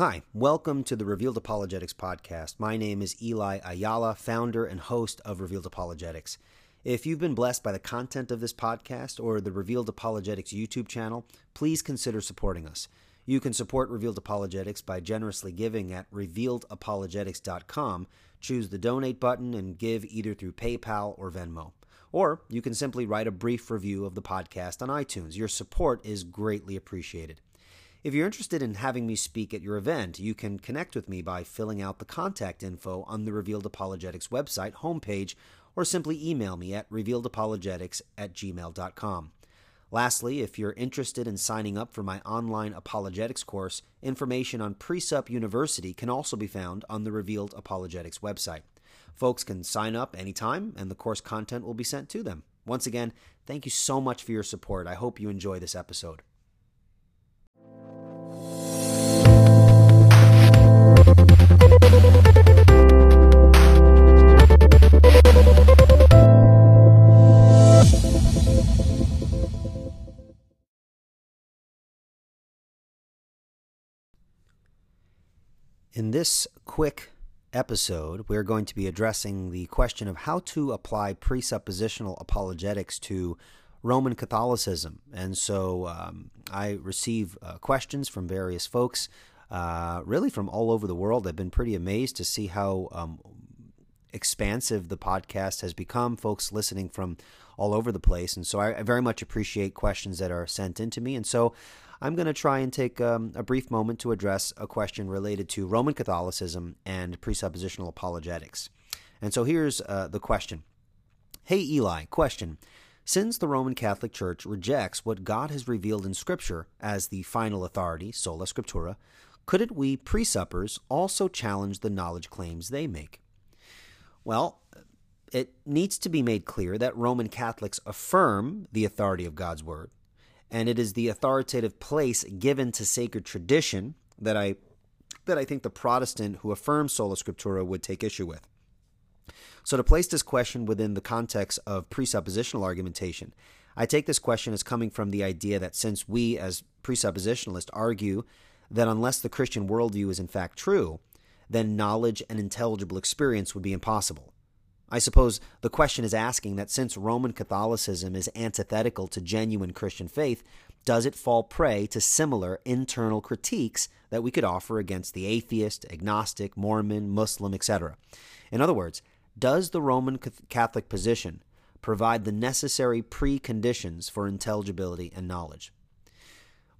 Hi, welcome to the Revealed Apologetics podcast. My name is Eli Ayala, founder and host of Revealed Apologetics. If you've been blessed by the content of this podcast or the Revealed Apologetics YouTube channel, please consider supporting us. You can support Revealed Apologetics by generously giving at revealedapologetics.com. Choose the donate button and give either through PayPal or Venmo. Or you can simply write a brief review of the podcast on iTunes. Your support is greatly appreciated. If you're interested in having me speak at your event, you can connect with me by filling out the contact info on the Revealed Apologetics website homepage or simply email me at revealedapologetics at gmail.com. Lastly, if you're interested in signing up for my online apologetics course, information on Precept University can also be found on the Revealed Apologetics website. Folks can sign up anytime, and the course content will be sent to them. Once again, thank you so much for your support. I hope you enjoy this episode. In this quick episode, we're going to be addressing the question of how to apply presuppositional apologetics to Roman Catholicism. And so um, I receive uh, questions from various folks, uh, really from all over the world. I've been pretty amazed to see how um, expansive the podcast has become, folks listening from all over the place. And so I, very much appreciate questions that are sent into me. And so I'm going to try and take um, a brief moment to address a question related to Roman Catholicism and presuppositional apologetics. And so here's uh, the question Hey, Eli, question. Since the Roman Catholic Church rejects what God has revealed in Scripture as the final authority, sola scriptura, couldn't we presuppers also challenge the knowledge claims they make? Well, it needs to be made clear that Roman Catholics affirm the authority of God's Word, and it is the authoritative place given to sacred tradition that I that I think the Protestant who affirms sola scriptura would take issue with. So to place this question within the context of presuppositional argumentation, I take this question as coming from the idea that since we as presuppositionalists argue that unless the Christian worldview is in fact true, then knowledge and intelligible experience would be impossible. I suppose the question is asking that since Roman Catholicism is antithetical to genuine Christian faith, does it fall prey to similar internal critiques that we could offer against the atheist, agnostic, Mormon, Muslim, etc.? In other words, does the Roman Catholic position provide the necessary preconditions for intelligibility and knowledge?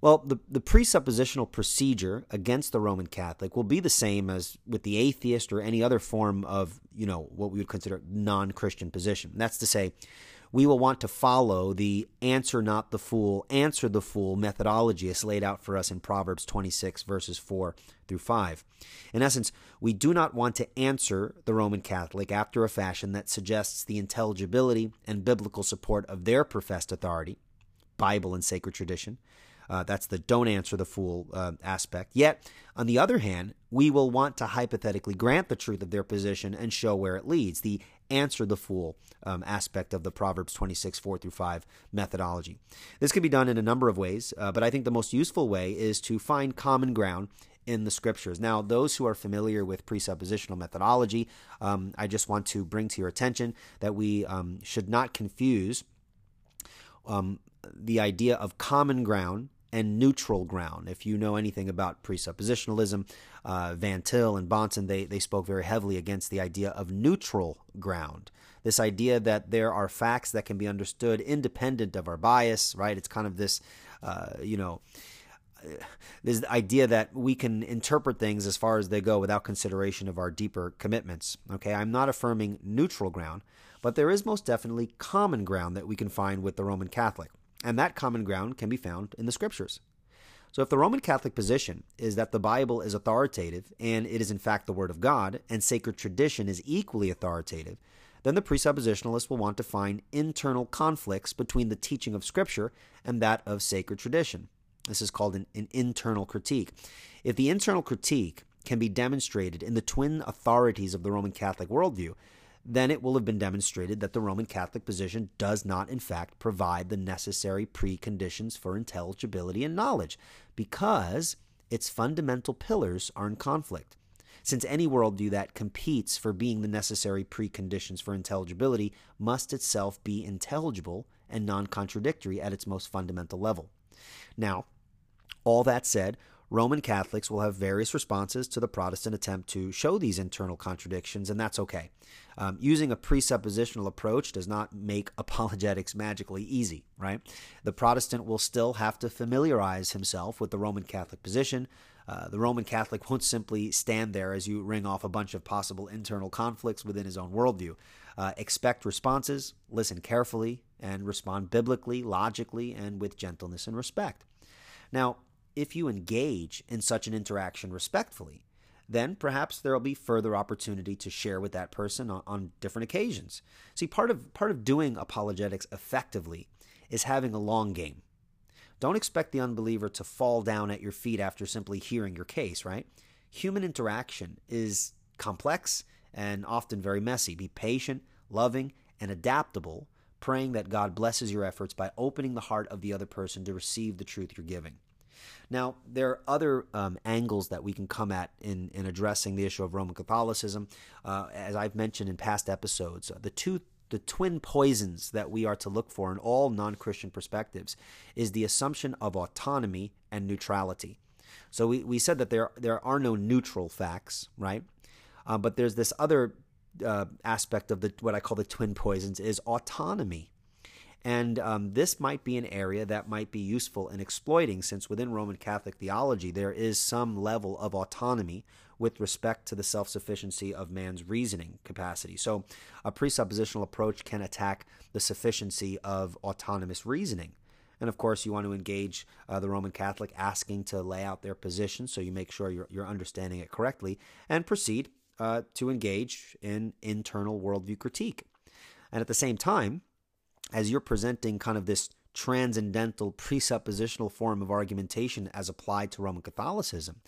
Well, the, the presuppositional procedure against the Roman Catholic will be the same as with the atheist or any other form of, you know, what we would consider non-Christian position. That's to say, we will want to follow the answer not the fool, answer the fool methodology as laid out for us in Proverbs 26, verses 4 through 5. In essence, we do not want to answer the Roman Catholic after a fashion that suggests the intelligibility and biblical support of their professed authority, Bible and sacred tradition uh, that's the don't answer the fool uh, aspect. Yet, on the other hand, we will want to hypothetically grant the truth of their position and show where it leads. The answer the fool um, aspect of the Proverbs 26, 4 through 5 methodology. This can be done in a number of ways, uh, but I think the most useful way is to find common ground in the scriptures. Now, those who are familiar with presuppositional methodology, um, I just want to bring to your attention that we um, should not confuse um, the idea of common ground and neutral ground. If you know anything about presuppositionalism, uh, Van Til and Bahnsen, they, they spoke very heavily against the idea of neutral ground. This idea that there are facts that can be understood independent of our bias, right? It's kind of this, uh, you know, this idea that we can interpret things as far as they go without consideration of our deeper commitments. Okay, I'm not affirming neutral ground, but there is most definitely common ground that we can find with the Roman Catholic. And that common ground can be found in the scriptures. So, if the Roman Catholic position is that the Bible is authoritative and it is in fact the Word of God, and sacred tradition is equally authoritative, then the presuppositionalist will want to find internal conflicts between the teaching of Scripture and that of sacred tradition. This is called an, an internal critique. If the internal critique can be demonstrated in the twin authorities of the Roman Catholic worldview, then it will have been demonstrated that the Roman Catholic position does not, in fact, provide the necessary preconditions for intelligibility and knowledge, because its fundamental pillars are in conflict. Since any worldview that competes for being the necessary preconditions for intelligibility must itself be intelligible and non contradictory at its most fundamental level. Now, all that said, Roman Catholics will have various responses to the Protestant attempt to show these internal contradictions, and that's okay. Um, using a presuppositional approach does not make apologetics magically easy, right? The Protestant will still have to familiarize himself with the Roman Catholic position. Uh, the Roman Catholic won't simply stand there as you ring off a bunch of possible internal conflicts within his own worldview. Uh, expect responses, listen carefully, and respond biblically, logically, and with gentleness and respect. Now, if you engage in such an interaction respectfully, then perhaps there will be further opportunity to share with that person on, on, different occasions. See, part of part of doing apologetics effectively is having a long game. Don't expect the unbeliever to fall down at your feet after simply hearing your case, right? Human interaction is complex and often very messy. Be patient, loving, and adaptable, praying that God blesses your efforts by opening the heart of the other person to receive the truth you're giving. Now, there are other um, angles that we can come at in, in addressing the issue of Roman Catholicism. Uh, as I've mentioned in past episodes, uh, the two the twin poisons that we are to look for in all non Christian perspectives is the assumption of autonomy and neutrality. So we, we said that there, there are no neutral facts, right? Uh, but there's this other uh, aspect of the what I call the twin poisons is autonomy. And um, this might be an area that might be useful in exploiting, since within Roman Catholic theology there is some level of autonomy with respect to the self sufficiency of man's reasoning capacity. So, a presuppositional approach can attack the sufficiency of autonomous reasoning. And of course, you want to engage uh, the Roman Catholic asking to lay out their position so you make sure you're, you're understanding it correctly and proceed uh, to engage in internal worldview critique. And at the same time, as you're presenting kind of this transcendental presuppositional form of argumentation as applied to Roman Catholicism,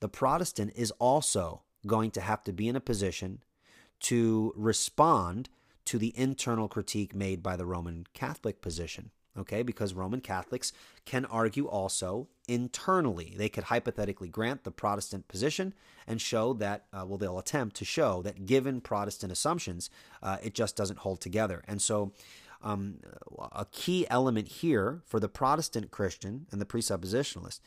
the Protestant is also going to have to be in a position to respond to the internal critique made by the Roman Catholic position. Okay, because Roman Catholics can argue also internally. They could hypothetically grant the Protestant position and show that, uh, well, they'll attempt to show that given Protestant assumptions, uh, it just doesn't hold together. And so um, a key element here for the Protestant Christian and the presuppositionalist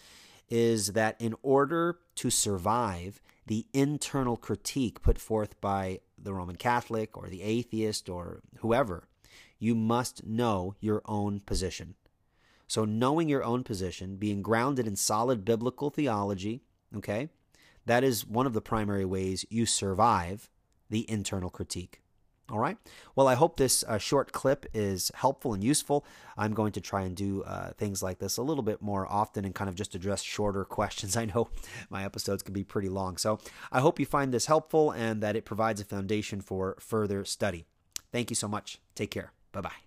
is that in order to survive the internal critique put forth by the Roman Catholic or the atheist or whoever, you must know your own position. So, knowing your own position, being grounded in solid biblical theology, okay, that is one of the primary ways you survive the internal critique. All right. Well, I hope this uh, short clip is helpful and useful. I'm going to try and do uh, things like this a little bit more often and kind of just address shorter questions. I know my episodes can be pretty long. So I hope you find this helpful and that it provides a foundation for further study. Thank you so much. Take care. Bye bye.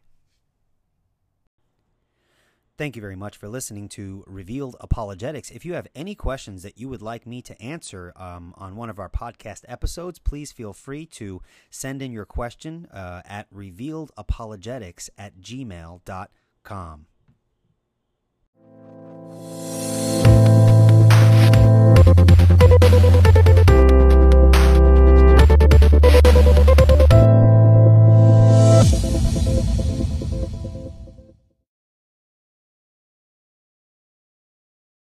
Thank you very much for listening to Revealed Apologetics. If you have any questions that you would like me to answer um, on one of our podcast episodes, please feel free to send in your question uh, at revealedapologetics at gmail.com.